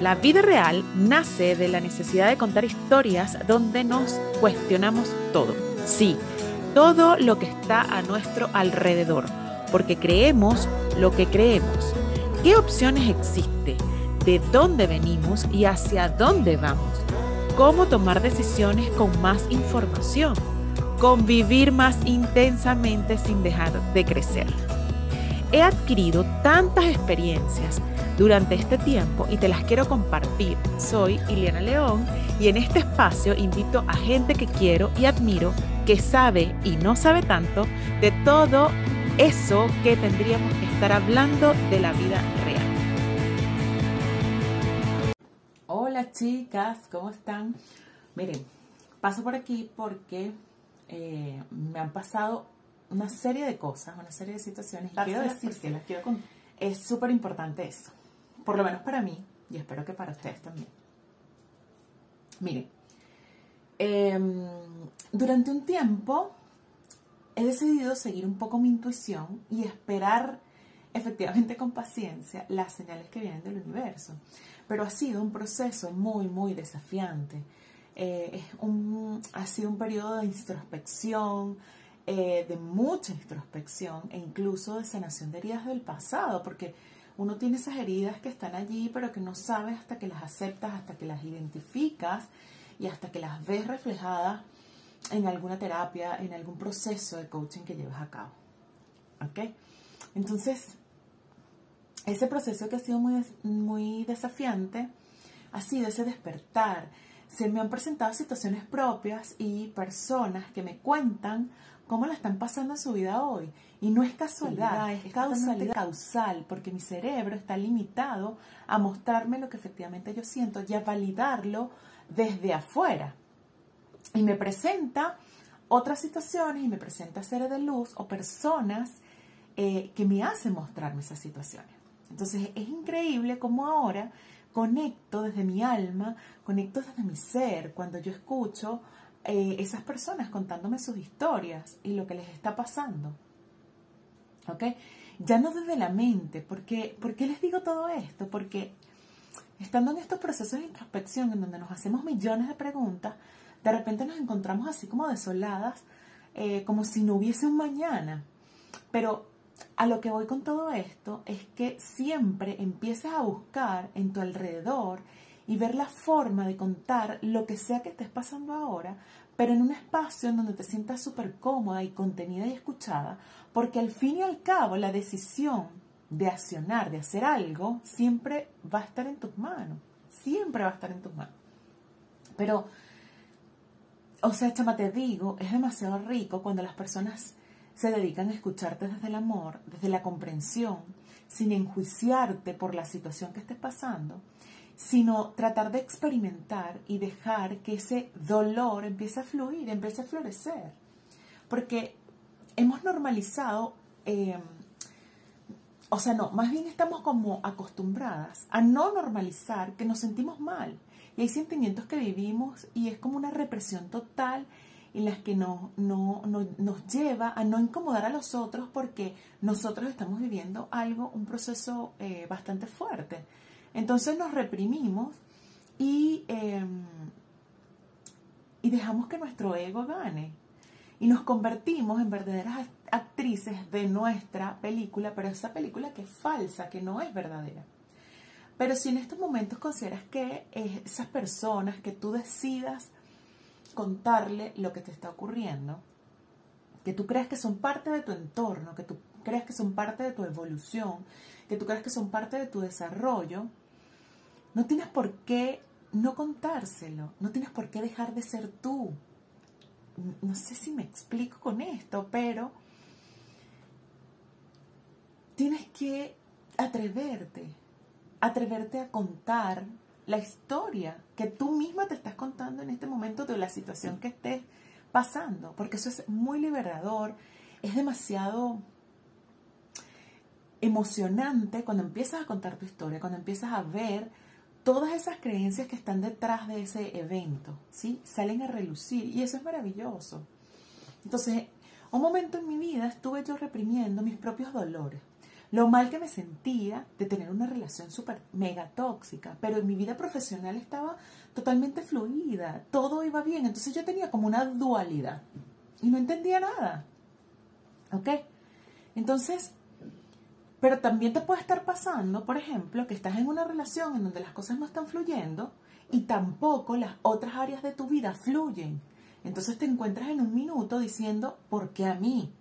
La vida real nace de la necesidad de contar historias donde nos cuestionamos todo. Sí, todo lo que está a nuestro alrededor, porque creemos lo que creemos. ¿Qué opciones existe? ¿De dónde venimos y hacia dónde vamos? ¿Cómo tomar decisiones con más información? Convivir más intensamente sin dejar de crecer. He adquirido tantas experiencias durante este tiempo y te las quiero compartir. Soy Ileana León y en este espacio invito a gente que quiero y admiro, que sabe y no sabe tanto de todo eso que tendríamos que estar hablando de la vida real. Hola chicas, ¿cómo están? Miren, paso por aquí porque eh, me han pasado una serie de cosas, una serie de situaciones. Y quiero decir que las quiero es súper importante eso por lo menos para mí, y espero que para ustedes también. Miren, em, durante un tiempo he decidido seguir un poco mi intuición y esperar efectivamente con paciencia las señales que vienen del universo. Pero ha sido un proceso muy, muy desafiante. Eh, ha sido un periodo de introspección, eh, de mucha introspección e incluso de sanación de heridas del pasado, porque uno tiene esas heridas que están allí, pero que no sabes hasta que las aceptas, hasta que las identificas y hasta que las ves reflejadas en alguna terapia, en algún proceso de coaching que llevas a cabo. ¿Ok? Entonces, ese proceso que ha sido muy, muy desafiante ha sido ese despertar. Se me han presentado situaciones propias y personas que me cuentan cómo la están pasando en su vida hoy. Y no es casualidad, es, causalidad causal, porque mi cerebro está limitado a mostrarme lo que efectivamente yo siento y a validarlo desde afuera. Y me presenta otras situaciones y me presenta seres de luz o personas eh, que me hacen mostrarme esas situaciones. Entonces es increíble cómo ahora conecto desde mi alma, conecto desde mi ser, cuando yo escucho eh, esas personas contándome sus historias y lo que les está pasando. ¿Ok? Ya no desde la mente. Porque, ¿Por qué les digo todo esto? Porque estando en estos procesos de introspección en donde nos hacemos millones de preguntas, de repente nos encontramos así como desoladas, eh, como si no hubiese un mañana. Pero a lo que voy con todo esto es que siempre empieces a buscar en tu alrededor y ver la forma de contar lo que sea que estés pasando ahora, pero en un espacio en donde te sientas súper cómoda y contenida y escuchada, porque al fin y al cabo la decisión de accionar, de hacer algo, siempre va a estar en tus manos, siempre va a estar en tus manos. Pero, o sea, chama, te digo, es demasiado rico cuando las personas se dedican a escucharte desde el amor, desde la comprensión, sin enjuiciarte por la situación que estés pasando sino tratar de experimentar y dejar que ese dolor empiece a fluir, empiece a florecer. Porque hemos normalizado, em, o sea, no, más bien estamos como acostumbradas a no normalizar que nos sentimos mal. Y hay sentimientos que vivimos y es como una represión total en las que no, nos lleva a no incomodar a los otros porque nosotros estamos viviendo algo, un proceso eh, bastante fuerte. Entonces nos reprimimos y, em, y dejamos que nuestro ego gane. Y nos convertimos en verdaderas actrices de nuestra película, pero esa película que es falsa, que no es verdadera. Pero si en estos momentos consideras que esas personas que tú decidas contarle lo que te está ocurriendo, que tú creas que son parte de tu entorno, que tú creas que son parte de tu evolución, que tú creas que son parte de tu desarrollo, no tienes por qué no contárselo, no tienes por qué dejar de ser tú. No sé si me explico con esto, pero tienes que atreverte, atreverte a contar la historia que tú misma te estás contando en este momento de la situación que estés pasando, porque eso es muy liberador, es demasiado emocionante cuando empiezas a contar tu historia, cuando empiezas a ver todas esas creencias que están detrás de ese evento, ¿sí? Salen a relucir y eso es maravilloso. Entonces, un momento en mi vida estuve yo reprimiendo mis propios dolores, lo mal que me sentía de tener una relación súper mega tóxica, pero en mi vida profesional estaba totalmente fluida, todo iba bien, entonces yo tenía como una dualidad y no entendía nada. ¿Ok? Entonces, pero también te puede estar pasando, por ejemplo, que estás en una relación en donde las cosas no están fluyendo y tampoco las otras áreas de tu vida fluyen. Entonces te encuentras en un minuto diciendo, ¿por qué a mí?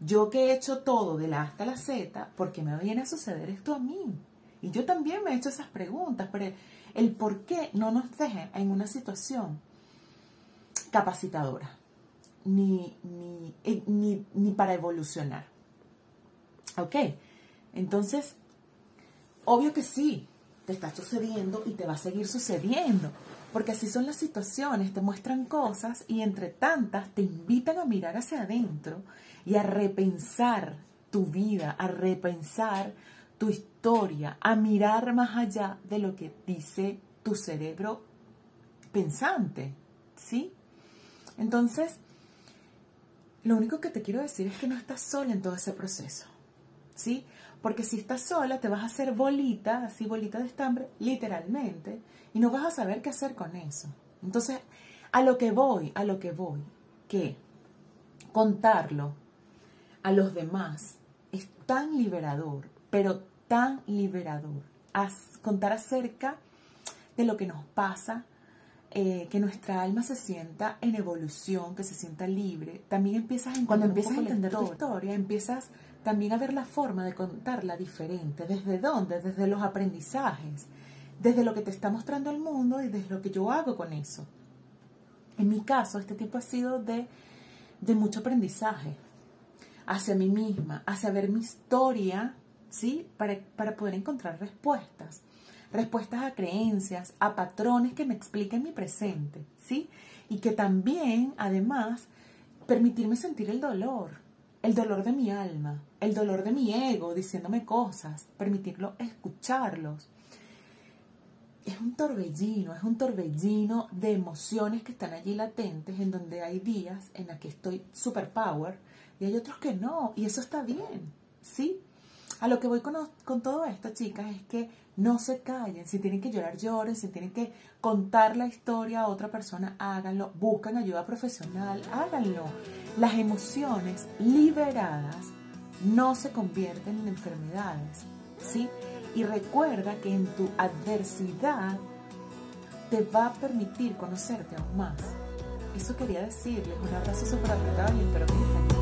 Yo que he hecho todo de la A hasta la Z, ¿por qué me viene a suceder esto a mí? Y yo también me he hecho esas preguntas, pero el por qué no nos deja en una situación capacitadora, ni, ni, eh, ni, ni para evolucionar. ¿Ok? Entonces, obvio que sí, te está sucediendo y te va a seguir sucediendo. Porque así son las situaciones, te muestran cosas y entre tantas te invitan a mirar hacia adentro y a repensar tu vida, a repensar tu historia, a mirar más allá de lo que dice tu cerebro pensante, ¿sí? Entonces, lo único que te quiero decir es que no estás sola en todo ese proceso, ¿sí? Porque si estás sola, te vas a hacer bolita, así bolita de estambre, literalmente, y no vas a saber qué hacer con eso. Entonces, a lo que voy, a lo que voy, que contarlo a los demás es tan liberador, pero tan liberador. contar acerca de lo que nos pasa, eh, que nuestra alma se sienta en evolución, que se sienta libre. También empiezas a Cuando empiezas a entender tu historia, empiezas también a ver la forma de contarla diferente. ¿Desde dónde? Desde los aprendizajes, desde lo que te está mostrando el mundo y desde lo que yo hago con eso. En mi caso, este tiempo ha sido de, de mucho aprendizaje hacia mí misma, hacia ver mi historia, ¿sí? Para, para poder encontrar respuestas. Respuestas a creencias, a patrones que me expliquen mi presente, ¿sí? Y que también, además, permitirme sentir el dolor, el dolor de mi alma, el dolor de mi ego diciéndome cosas, permitirlo escucharlos. Es un torbellino, es un torbellino de emociones que están allí latentes, en donde hay días en los que estoy super power y hay otros que no, y eso está bien, ¿sí? A lo que voy con, todo esto, chicas, es que no se callen. Si tienen que llorar, lloren. Si tienen que contar la historia a otra persona, háganlo. Buscan ayuda profesional, háganlo. Las emociones liberadas no se convierten en enfermedades, ¿sí? Y recuerda que en tu adversidad te va a permitir conocerte aún más. Eso quería decirles. Un abrazo súper apretado y espero que